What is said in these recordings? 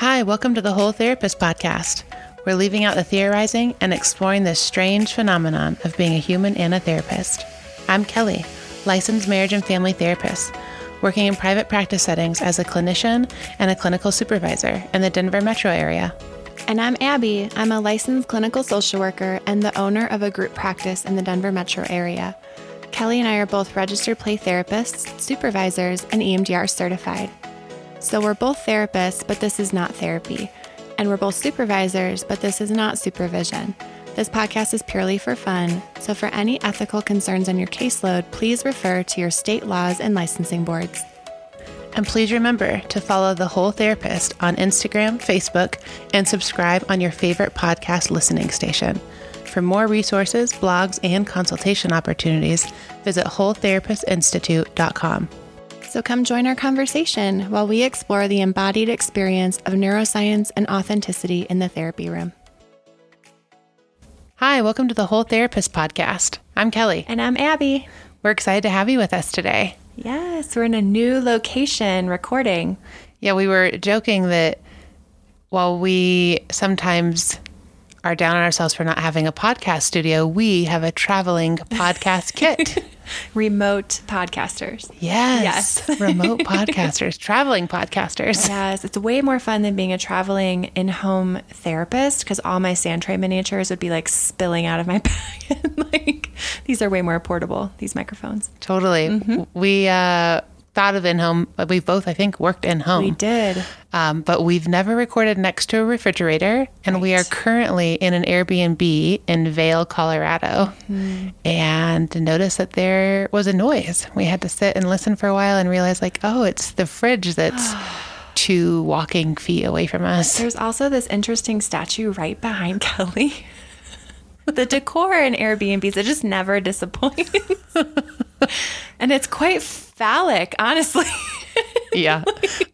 Hi, welcome to the Whole Therapist podcast. We're leaving out the theorizing and exploring this strange phenomenon of being a human and a therapist. I'm Kellee, licensed marriage and family therapist, working in private practice settings as a clinician and a clinical supervisor in the Denver metro area. And I'm Abby. I'm a licensed clinical social worker and the owner of a group practice in the Denver metro area. Kellee and I are both registered play therapists, supervisors, and EMDR certified. So we're both therapists, but this is not therapy. And we're both supervisors, but this is not supervision. This podcast is purely for fun, so for any ethical concerns on your caseload, please refer to your state laws and licensing boards. And please remember to follow The Whole Therapist on Instagram, Facebook, and subscribe on your favorite podcast listening station. For more resources, blogs, and consultation opportunities, visit WholeTherapistInstitute.com. So come join our conversation while we explore the embodied experience of neuroscience and authenticity in the therapy room. Hi, welcome to the Whole Therapist podcast. I'm Kellee. And I'm Abby. We're excited to have you with us today. Yes, we're in a new location recording. Yeah, we were joking that while we sometimes are down on ourselves for not having a podcast studio, we have a traveling podcast kit. Remote podcasters. Yes. Yes. remote podcasters, traveling podcasters. Yes, it's way more fun than being a traveling in home therapist because all my sand tray miniatures would be like spilling out of my bag. And, like, these are way more portable, these microphones. Totally. Mm-hmm. We uh, thought of in home, but we both, I think, worked in home. We did. Um, but we've never recorded next to a refrigerator, and we are currently in an Airbnb in Vail, Colorado, and noticed that there was a noise. We had to sit and listen for a while and realize, like, oh, it's the fridge that's two walking feet away from us. There's also this interesting statue right behind Kellee. the decor in Airbnbs, it just never disappoints. and it's quite phallic, honestly. Yeah,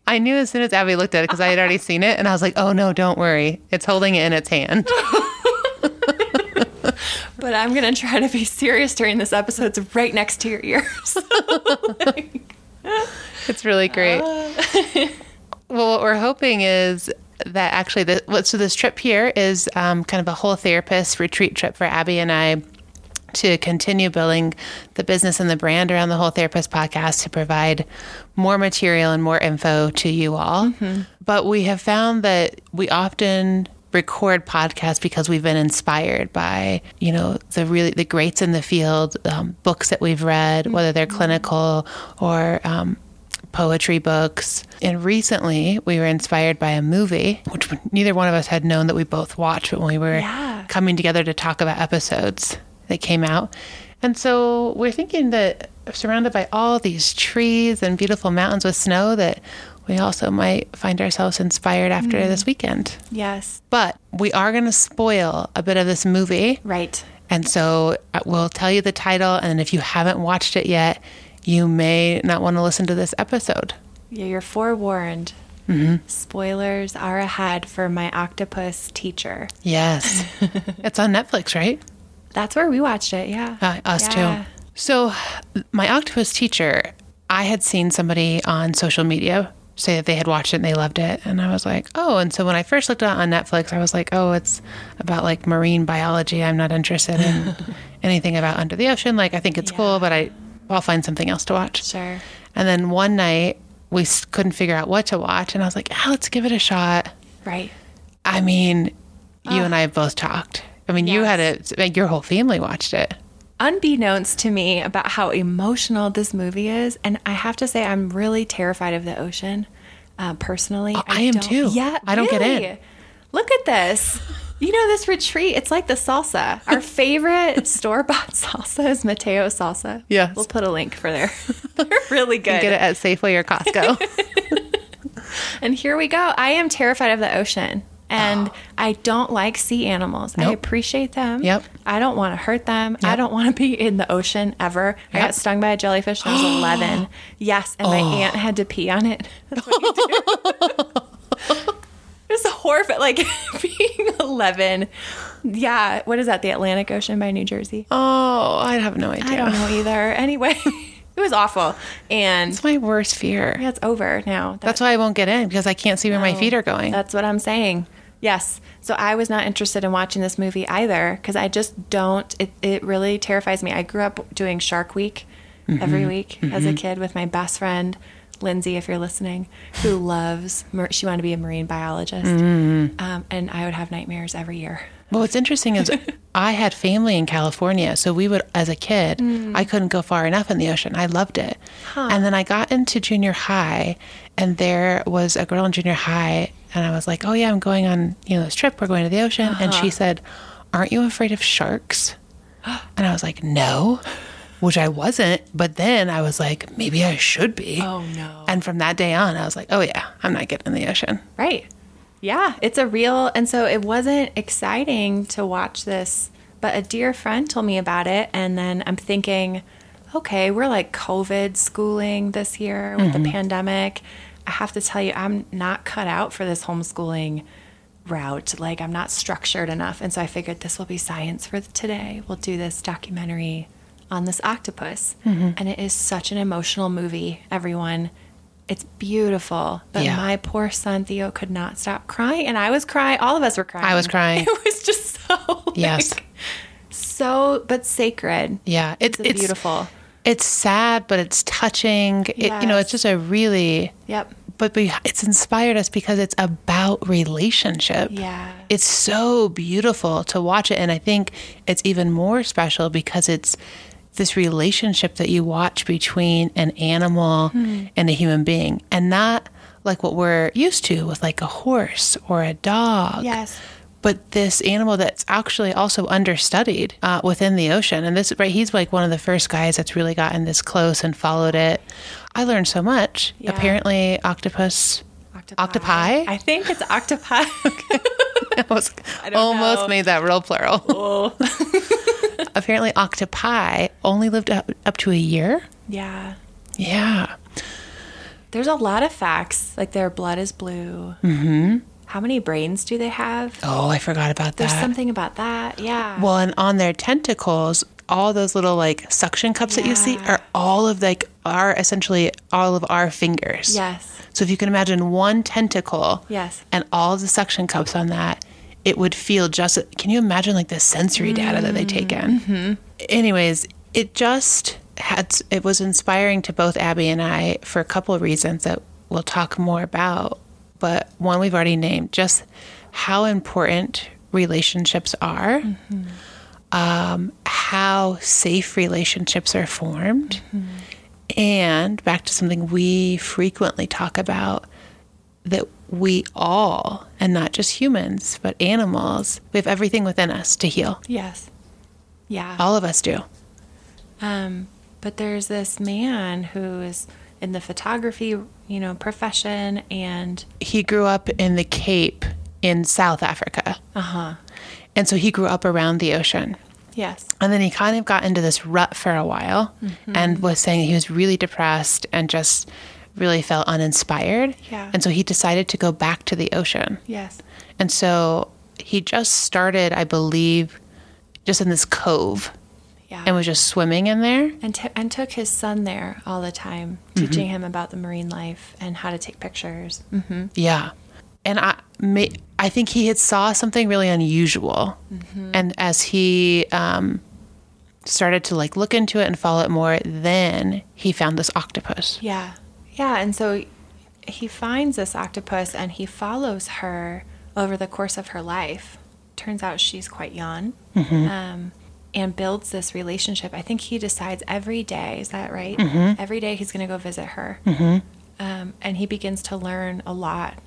I knew as soon as Abby looked at it because I had already seen it, and I was like, oh no, don't worry, it's holding it in its hand. but I'm going to try to be serious during this episode. It's right next to your ears. It's really great. well, what we're hoping is that actually, the, so this trip here is um, kind of a whole therapist retreat trip for Abby and I to continue building the business and the brand around the whole therapist podcast to provide more material and more info to you all. But we have found that we often record podcasts because we've been inspired by you know the really the greats in the field um, books that we've read whether they're clinical or um, poetry books. And recently, we were inspired by a movie, which neither one of us had known that we both watched, but when we were Yeah. coming together to talk about episodes that came out. And so we're thinking that surrounded by all these trees and beautiful mountains with snow, that we also might find ourselves inspired after this weekend. yes. But we are going to spoil a bit of this movie. Right. And so uh, we'll tell you the title. And if you haven't watched it yet, you may not want to listen to this episode. Yeah, you're forewarned. Spoilers are ahead for my octopus teacher. Yes. it's on Netflix, right? That's where we watched it. Yeah. Uh, us Yeah. too. So, my octopus teacher, I had seen somebody on social media say that they had watched it and they loved it. And I was like, oh. And so, when I first looked at on Netflix, I was like, oh, it's about like marine biology. I'm not interested in anything about under the ocean. Like, I think it's cool, but I, I'll find something else to watch. Sure. And then one night, we couldn't figure out what to watch. And I was like, ah, let's give it a shot. Right. I mean, you and I have both talked. I mean, you had it, like, your whole family watched it. Unbeknownst to me about how emotional this movie is, and I have to say, I'm really terrified of the ocean. Uh, personally, I am too. Yeah, I don't get in. Look at this. You know, this retreat, it's like the salsa. Our favorite store bought salsa is Mateo salsa. Yes. We'll put a link for there. They're really good. Get it at Safeway or Costco. And here we go. I am terrified of the ocean. And oh. I don't like sea animals. I appreciate them. Yep. I don't want to hurt them. I don't want to be in the ocean ever. I Yep. Oh. got stung by a jellyfish when I was 11. Yes. And my oh. aunt had to pee on it. That's what you do. it was horrific. Like being 11. Yeah. What is that? The Atlantic Ocean by New Jersey? oh, I have no idea. I don't know either. Anyway, It was awful. And It's my worst fear. yeah, it's over now. That- That's why I won't get in because I can't see where my Oh, feet are going. That's what I'm saying. Yes. So I was not interested in watching this movie either because I just don't. It, it really terrifies me. I grew up doing Shark Week every mm-hmm. week as a mm-hmm. kid with my best friend, Lindsay, if you're listening, who loves, she wanted to be a marine biologist. Mm-hmm. Um, and I would have nightmares every year. Well, what's interesting is I had family in California, so we would, as a kid, I mm. couldn't go far enough in the ocean. I loved it. And then I got into junior high, and there was a girl in junior high, and I was like, "Oh yeah, I'm going on you know this trip. We're going to the ocean." And she uh-huh. said, "Aren't you afraid of sharks?" And I was like, "No," which I wasn't. But then I was like, "Maybe I should be." Oh, no. And from that day on, I was like, "Oh yeah, I'm not getting in the ocean." Right. Yeah, it's a real, and so it wasn't exciting to watch this, but a dear friend told me about it, and then I'm thinking, okay, we're like COVID schooling this year with the mm-hmm. pandemic. I have to tell you, I'm not cut out for this homeschooling route. Like, I'm not structured enough. And so I figured this will be science for today. We'll do this documentary on this octopus. Mm-hmm. And it is such an emotional movie, everyone. It's beautiful. But Yeah. my poor son Theo could not stop crying. And I was crying. All of us were crying. I was crying. It was just so, Yes. so, but sacred. Yeah, It's, beautiful. It's sad, but it's touching. It, you know, it's just a really, Yep. But we, it's inspired us because it's about relationship. Yeah. It's so beautiful to watch it. And I think it's even more special because it's this relationship that you watch between an animal Hmm. and a human being and not like what we're used to with like a horse or a dog Yes. But this animal that's actually also understudied uh, within the ocean. And this, right, he's like one of the first guys that's really gotten this close and followed it. I learned so much. Yeah. Apparently, octopus Octopi. Octopi? I think it's octopi. almost, don't almost know. made that real plural. oh. Apparently, octopi only lived up, up to a year. Yeah. Yeah. There's a lot of facts. Like their blood is blue. Mm-hmm. How many brains do they have? Oh, I forgot about There's that. There's something about that. Yeah. Well, and on their tentacles, all those little like suction cups that you see are all of like are essentially all of our fingers. yes. So if you can imagine one tentacle Yes. and all of the suction cups on that, it would feel just. Can you imagine like the sensory data that they take in? Mm-hmm. Anyways, it just had. It was inspiring to both Abby and I for a couple of reasons that we'll talk more about. But one we've already named, just how important relationships are, um, how safe relationships are formed, and back to something we frequently talk about that we all, and not just humans, but animals, we have everything within us to heal. Yes. Yeah. All of us do. Um, but there's this man who is in the photography, you know, profession, and He grew up in the Cape in South Africa. uh huh. And so he grew up around the ocean. Yes. And then he kind of got into this rut for a while and was saying he was really depressed and just really felt uninspired. Yeah. And so he decided to go back to the ocean. Yes. And so he just started, I believe, just in this cove Yeah. and was just swimming in there. and, t- and took his son there all the time, Mm-hmm. teaching him about the marine life and how to take pictures. Mm-hmm. Yeah. And I may, I think he had saw something really unusual. And as he um, started to like look into it and follow it more, then he found this octopus. Yeah. Yeah. And so he finds this octopus and he follows her over the course of her life. Turns out she's quite young um, and builds this relationship. I think he decides every day, is that right? Mm-hmm. Every day he's going to go visit her. Mm-hmm. Um, and he begins to learn a lot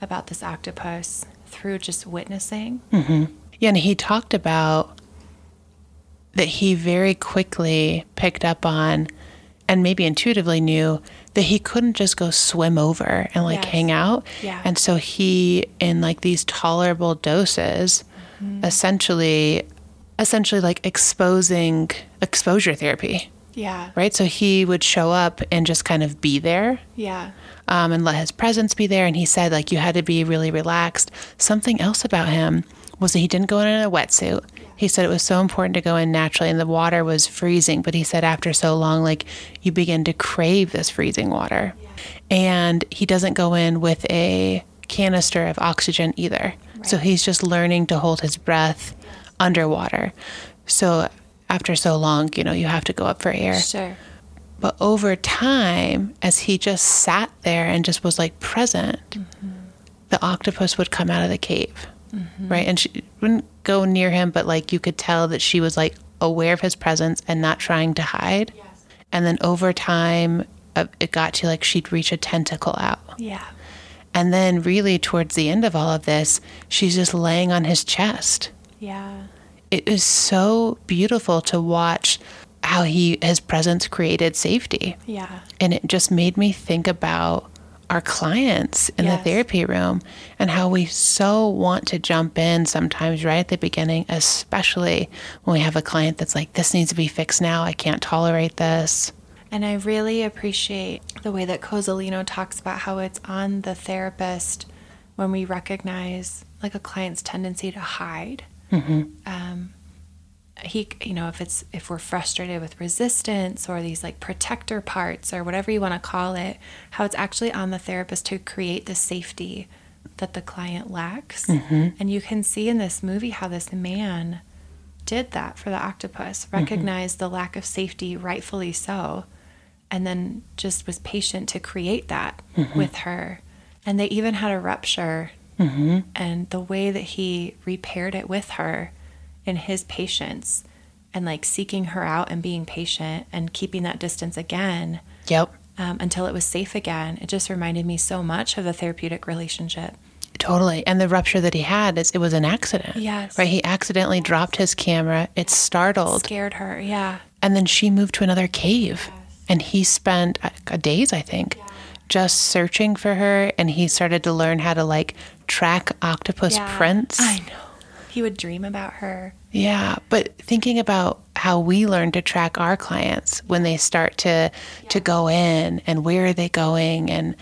about this octopus through just witnessing. Mm-hmm. Yeah, and he talked about that he very quickly picked up on and maybe intuitively knew that he couldn't just go swim over and like Yes. hang out. Yeah. And so he in like these tolerable doses essentially essentially like exposing exposure therapy, Yeah. right? So he would show up and just kind of be there Yeah. um, and let his presence be there. And he said, like, you had to be really relaxed. Something else about him was that he didn't go in in a wetsuit. He said it was so important to go in naturally and the water was freezing, but he said after so long, like you begin to crave this freezing water. Yeah. And he doesn't go in with a canister of oxygen either. Right. So he's just learning to hold his breath underwater. So after so long, you know, you have to go up for air. Sure. But over time, as he just sat there and just was like present, the octopus would come out of the cave, right? And she wouldn't go near him, but like you could tell that she was like aware of his presence and not trying to hide. Yes. And then over time, uh, it got to like she'd reach a tentacle out. Yeah. And then, really, towards the end of all of this, she's just laying on his chest. Yeah. It is so beautiful to watch how he his presence created safety Yeah. and it just made me think about our clients in Yes. the therapy room and how we so want to jump in sometimes right at the beginning especially when we have a client that's like this needs to be fixed now i can't tolerate this And I really appreciate the way that Cozolino talks about how it's on the therapist when we recognize like a client's tendency to hide. Mm-hmm. Um, he, you know, if it's if we're frustrated with resistance or these like protector parts or whatever you want to call it, how it's actually on the therapist to create the safety that the client lacks. Mm-hmm. And you can see in this movie how this man did that for the octopus, mm-hmm. recognized the lack of safety, rightfully so, and then just was patient to create that with her. And they even had a rupture, and the way that he repaired it with her in his patience and like seeking her out and being patient and keeping that distance again yep um, until it was safe again. It just reminded me so much of the therapeutic relationship. totally and the rupture that he had is it was an accident Yes. right he accidentally dropped his camera it startled Scared her, yeah. And then she moved to another cave. And he spent uh, uh, days, I think, just searching for her. And he started to learn how to like track octopus Yeah. prints. I know. He would dream about her. Yeah. But thinking about how we learn to track our clients when they start to to go in and where are they going and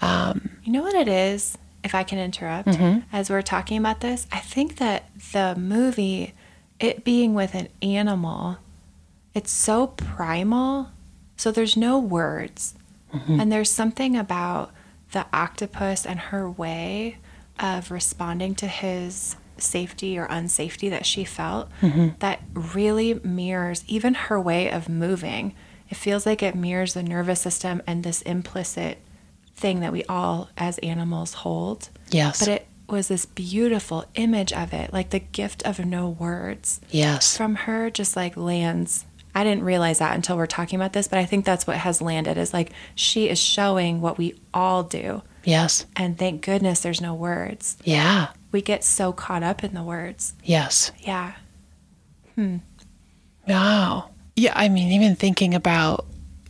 um, You know what it is, if I can interrupt, as we're talking about this? I think that the movie, it being with an animal, it's so primal. So there's no words. Mm-hmm. And there's something about the octopus and her way of responding to his safety or unsafety that she felt mm-hmm. that really mirrors even her way of moving. It feels like it mirrors the nervous system and this implicit thing that we all as animals hold. yes. But it was this beautiful image of it, like the gift of no words yes. from her just like lands. I didn't realize that until we're talking about this, but I think that's what has landed is like she is showing what we all do. Yes. And thank goodness there's no words. Yeah. We get so caught up in the words. Yes. Yeah. Hmm. Wow. Yeah, I mean, even thinking about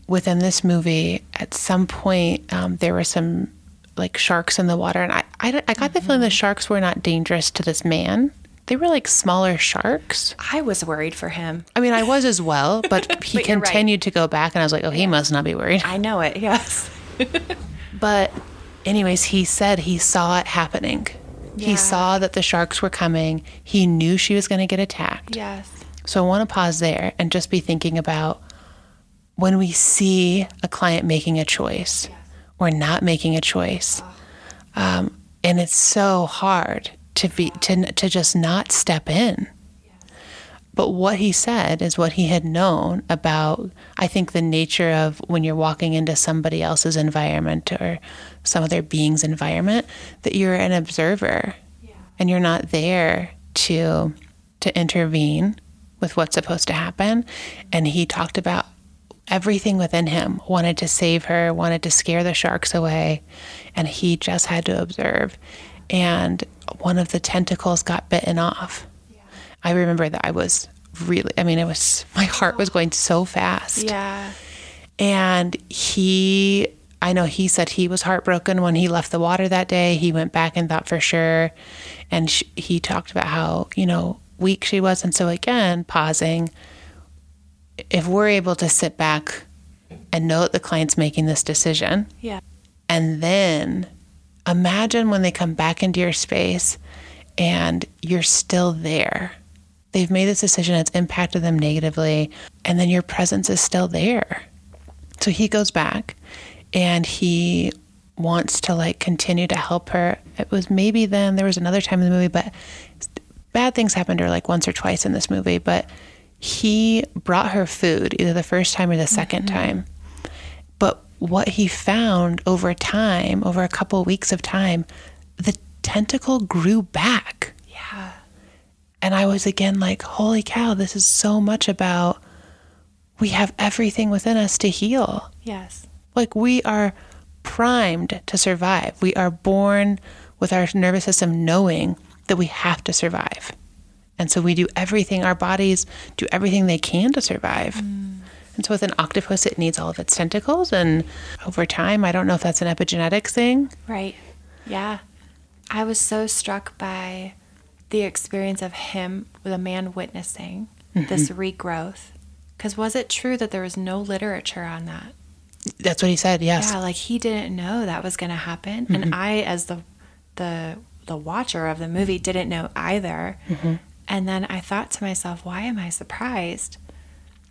within this movie, at some point um, there were some like sharks in the water, and I, I, I got the feeling the sharks were not dangerous to this man. They were like smaller sharks. I was worried for him. I mean, I was as well, but he But you're right. continued to go back, and I was like, oh, he must not be worried. I know it. Yes. But, anyways, he said he saw it happening. Yeah. He saw that the sharks were coming. He knew she was going to get attacked. Yes. So I want to pause there and just be thinking about when we see a client making a choice or not making a choice, um, and it's so hard to be to to just not step in. But what he said is what he had known about, I think, the nature of when you're walking into somebody else's environment or some other being's environment, that you're an observer and you're not there to to intervene with what's supposed to happen. And he talked about everything within him wanted to save her, wanted to scare the sharks away, and he just had to observe. And one of the tentacles got bitten off. I remember that I was really, I mean, it was, my heart was going so fast. Yeah. And he, I know he said he was heartbroken when he left the water that day. He went back and thought for sure. And sh- he talked about how, you know, weak she was. And so, again, pausing, if we're able to sit back and know that the client's making this decision, Yeah. and then imagine when they come back into your space and you're still there they've made this decision, it's impacted them negatively, and then your presence is still there. So he goes back and he wants to like continue to help her. It was maybe then there was another time in the movie, but bad things happened to her like once or twice in this movie, but he brought her food either the first time or the 2nd mm-hmm. time. But what he found over time, over a couple weeks of time, the tentacle grew back. Yeah. And I was again like, holy cow, this is so much about we have everything within us to heal. Yes. Like we are primed to survive. We are born with our nervous system knowing that we have to survive. And so we do everything, our bodies do everything they can to survive. Mm. And so with an octopus, it needs all of its tentacles. And over time, I don't know if that's an epigenetic thing. Right. Yeah. I was so struck by the experience of him, the man witnessing this mm-hmm. regrowth. Because was it true that there was no literature on that? That's what he said. Yes. Yeah, like he didn't know that was going to happen, and mm-hmm. I, as the the the watcher of the movie, didn't know either. Mm-hmm. And then I thought to myself, why am I surprised?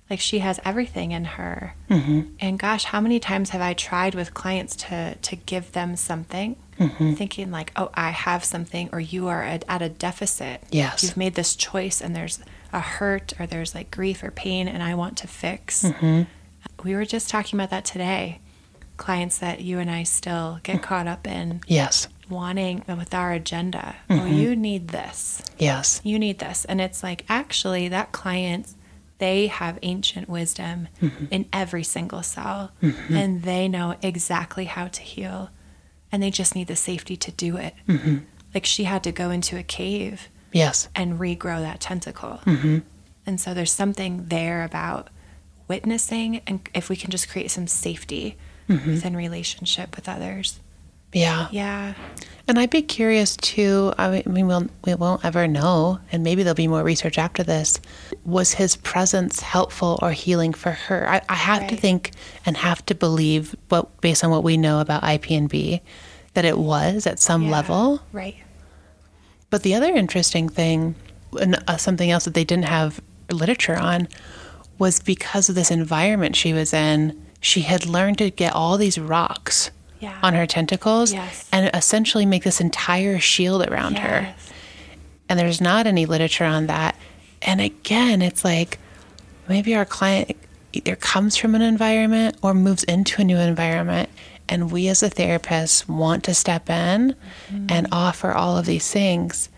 Like she has everything in her, mm-hmm. and gosh, how many times have I tried with clients to to give them something, mm-hmm. thinking like, oh, I have something, or you are at, at a deficit. Yes. you've made this choice, and there's a hurt, or there's like grief or pain, and I want to fix. Mm-hmm. We were just talking about that today. Clients that you and I still get mm. caught up in Yes. wanting with our agenda. Oh, you need this. Yes. You need this. And it's like, actually, that client, they have ancient wisdom mm-hmm. in every single cell, mm-hmm. and they know exactly how to heal. And they just need the safety to do it. Mm-hmm. Like she had to go into a cave Yes. and regrow that tentacle. And so there's something there about witnessing, and if we can just create some safety within relationship with others. Yeah. Yeah. And I'd be curious too. I mean, we'll, we won't ever know, and maybe there'll be more research after this. Was his presence helpful or healing for her? I, I have to think and have to believe, what based on what we know about IPNB, that it was at some Yeah. level. Right. But the other interesting thing, and uh, something else that they didn't have literature on, was because of this environment she was in, she had learned to get all these rocks Yeah. on her tentacles Yes. and essentially make this entire shield around her. And there's not any literature on that. And again, it's like maybe our client either comes from an environment or moves into a new environment. And we as a therapist want to step in mm-hmm. and offer all of these things.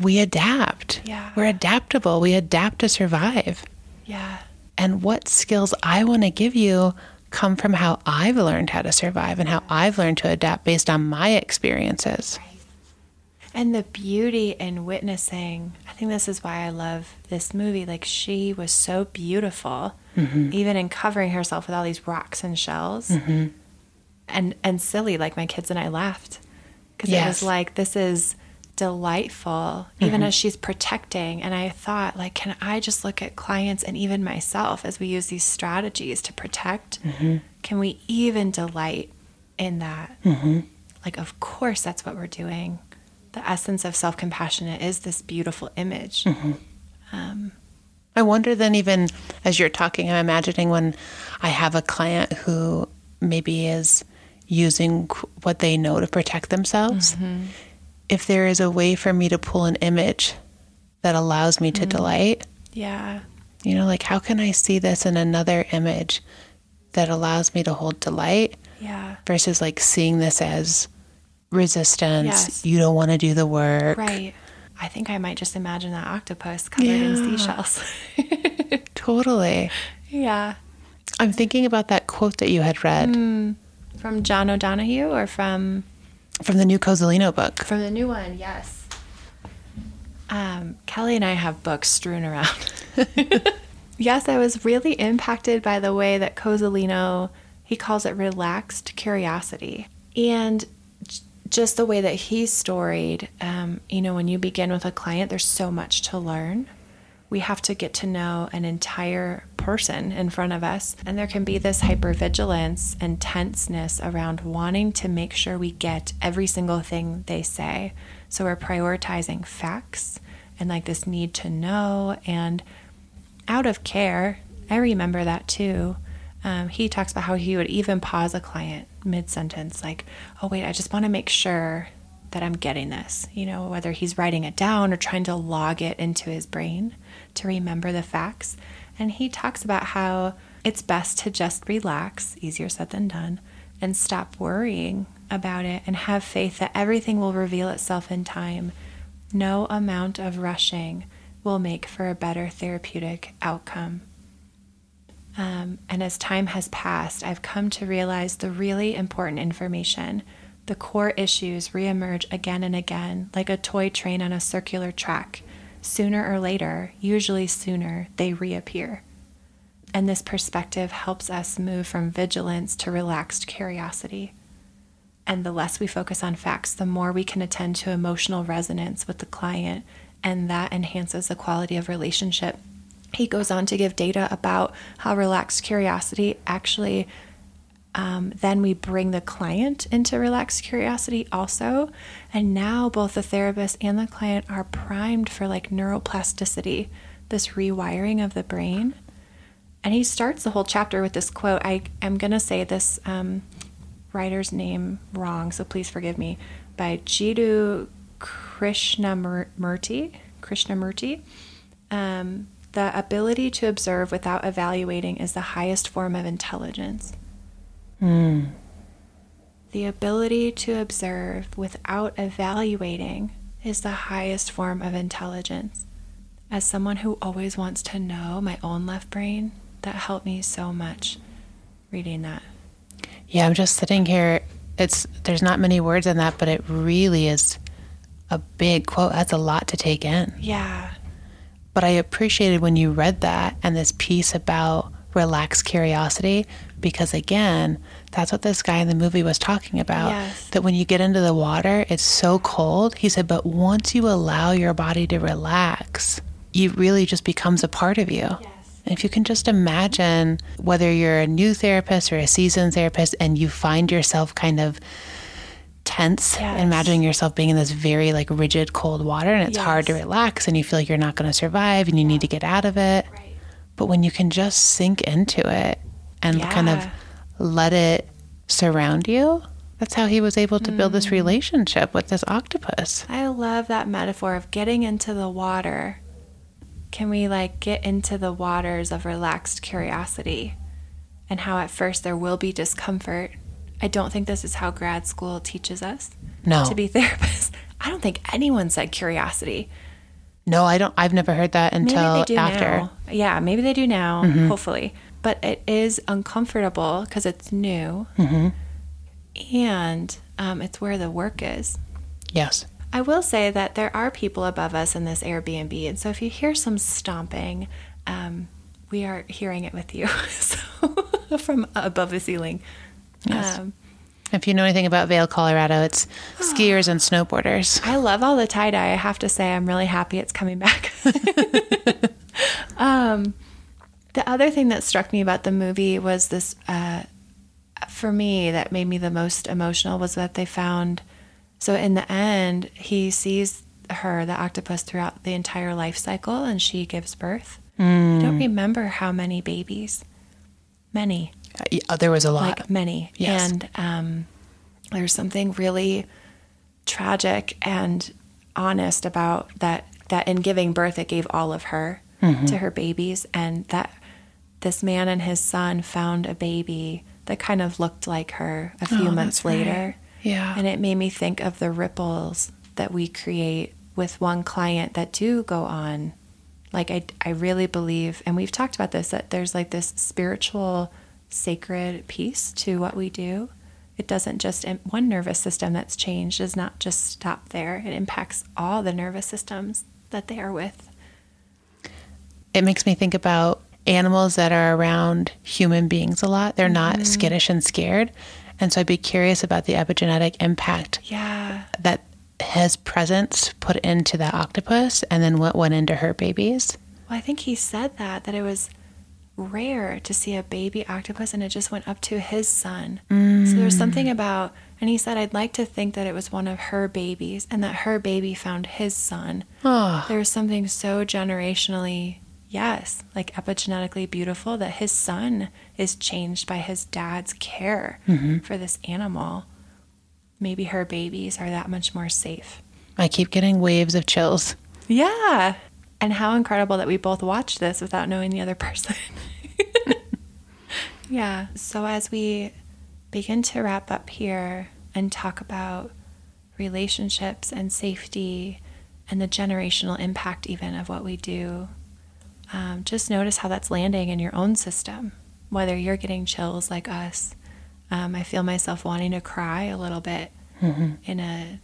We adapt. Yeah. We're adaptable. We adapt to survive. Yeah. And what skills I want to give you come from how I've learned how to survive and how I've learned to adapt based on my experiences. And the beauty in witnessing, I think this is why I love this movie. Like, she was so beautiful, Mm-hmm. even in covering herself with all these rocks and shells. Mm-hmm. And, and silly, like my kids and I laughed. Because it was like, this is delightful, even mm-hmm. as she's protecting. And I thought, like, can I just look at clients and even myself as we use these strategies to protect? Mm-hmm. Can we even delight in that? Mm-hmm. Like, of course, that's what we're doing. The essence of self compassion is this beautiful image. Um, I wonder then, even as you're talking, I'm imagining when I have a client who maybe is using what they know to protect themselves, if there is a way for me to pull an image that allows me to mm. delight, Yeah. you know, like how can I see this in another image that allows me to hold delight Yeah. versus like seeing this as resistance? Yes. You don't want to do the work. Right. I think I might just imagine that octopus covered in seashells. Totally. yeah. I'm thinking about that quote that you had read hmm. From John O'Donohue or from from the new Cozolino book. from the new one? Yes. Um, Kellee and I have books strewn around. yes, I was really impacted by the way that Cozolino he calls it relaxed curiosity, and just the way that he storied. Um, you know, when you begin with a client, there's so much to learn. We have to get to know an entire person in front of us, and there can be this hypervigilance and tenseness around wanting to make sure we get every single thing they say. So we're prioritizing facts and like this need to know and out of care. I remember that too. Um, he talks about how he would even pause a client mid sentence, like, oh, wait, I just want to make sure that I'm getting this, you know, whether he's writing it down or trying to log it into his brain to remember the facts. And he talks about how it's best to just relax, easier said than done, and stop worrying about it and have faith that everything will reveal itself in time. No amount of rushing will make for a better therapeutic outcome. Um, and as time has passed, I've come to realize the really important information. The core issues reemerge again and again, like a toy train on a circular track. Sooner or later, usually sooner, they reappear. And this perspective helps us move from vigilance to relaxed curiosity. And the less we focus on facts, the more we can attend to emotional resonance with the client, and that enhances the quality of relationship. He goes on to give data about how relaxed curiosity actually um, then we bring the client into relaxed curiosity also. And now both the therapist and the client are primed for like neuroplasticity, this rewiring of the brain. And he starts the whole chapter with this quote. I am going to say this um, writer's name wrong, so please forgive me, by Jiddu Krishnamurti. Krishnamurti. Um, the ability to observe without evaluating is the highest form of intelligence. Mm. The ability to observe without evaluating is the highest form of intelligence. As someone who always wants to know my own left brain, that helped me so much reading that. Yeah, I'm just sitting here. It's there's not many words in that, but it really is a big quote. That's a lot to take in. Yeah. But I appreciated when you read that and this piece about relaxed curiosity because again, that's what this guy in the movie was talking about. Yes. That when you get into the water, it's so cold. He said, but once you allow your body to relax, it really just becomes a part of you. Yes. And if you can just imagine whether you're a new therapist or a seasoned therapist and you find yourself kind of tense, Yes. imagining yourself being in this very like rigid cold water and it's hard to relax and you feel like you're not going to survive and you need to get out of it. Right. But when you can just sink into it and kind of let it surround you, that's how he was able to build Mm. this relationship with this octopus. I love that metaphor of getting into the water. Can we like get into the waters of relaxed curiosity and how at first there will be discomfort? I don't think this is how grad school teaches us No. to be therapists. I don't think anyone said curiosity. No, I don't I've never heard that Maybe until they do after. Mm-hmm. now. Yeah, maybe they do now, hopefully. But it is uncomfortable because it's new. Mm-hmm. And um, it's where the work is. Yes. I will say that there are people above us in this Airbnb. And so if you hear some stomping, um, we are hearing it with you. so from above the ceiling. Yes. Um, If you know anything about Vail, Colorado, it's skiers and snowboarders. I love all the tie dye. I have to say, I'm really happy it's coming back. um, the other thing that struck me about the movie was this, uh, for me, that made me the most emotional was that they found. So in the end, he sees her, the octopus, throughout the entire life cycle, and she gives birth. I don't remember how many babies. Many Uh, there was a lot. like many. Yes. And um, there's something really tragic and honest about that. That in giving birth, it gave all of her Mm-hmm. to her babies, and that this man and his son found a baby that kind of looked like her a oh, few Oh, months that's right. later. Yeah. And it made me think of the ripples that we create with one client that do go on. Like, I, I really believe, and we've talked about this, that there's like this spiritual, sacred piece to what we do. It doesn't just, one nervous system that's changed does not just stop there. It impacts all the nervous systems that they are with. it makes me think about animals that are around human beings a lot. They're not mm-hmm. skittish and scared. And so I'd be curious about the epigenetic impact Yeah. that his presence put into that octopus and then what went into her babies. Well, I think he said that, that it was rare to see a baby octopus and it just went up to his son. So there's mm. something about, and he said, I'd like to think that it was one of her babies and that her baby found his son. Oh, There's something so generationally, yes, like epigenetically beautiful that his son is changed by his dad's care mm-hmm. for this animal. Maybe her babies are that much more safe. I keep getting waves of chills. Yeah. And how incredible that we both watched this without knowing the other person. yeah. So, as we begin to wrap up here and talk about relationships and safety and the generational impact, even of what we do, um, just notice how that's landing in your own system, whether you're getting chills like us. Um, I feel myself wanting to cry a little bit in a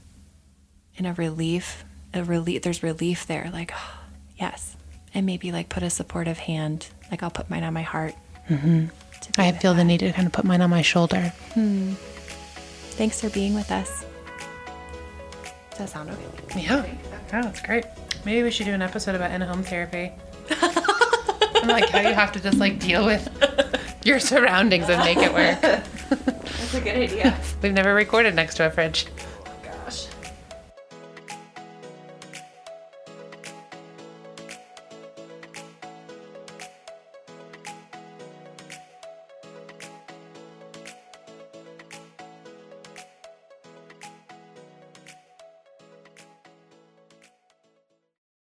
in a relief a relief there's relief there like yes and maybe like put a supportive hand like i'll put mine on my heart mm-hmm. I feel the need to kind of put mine on my shoulder. thanks for being with us does that sound okay Yeah, oh, that's great. Maybe we should do an episode about in-home therapy. And like how you have to just like deal with your surroundings and make it work. that's a good idea We've never recorded next to a fridge.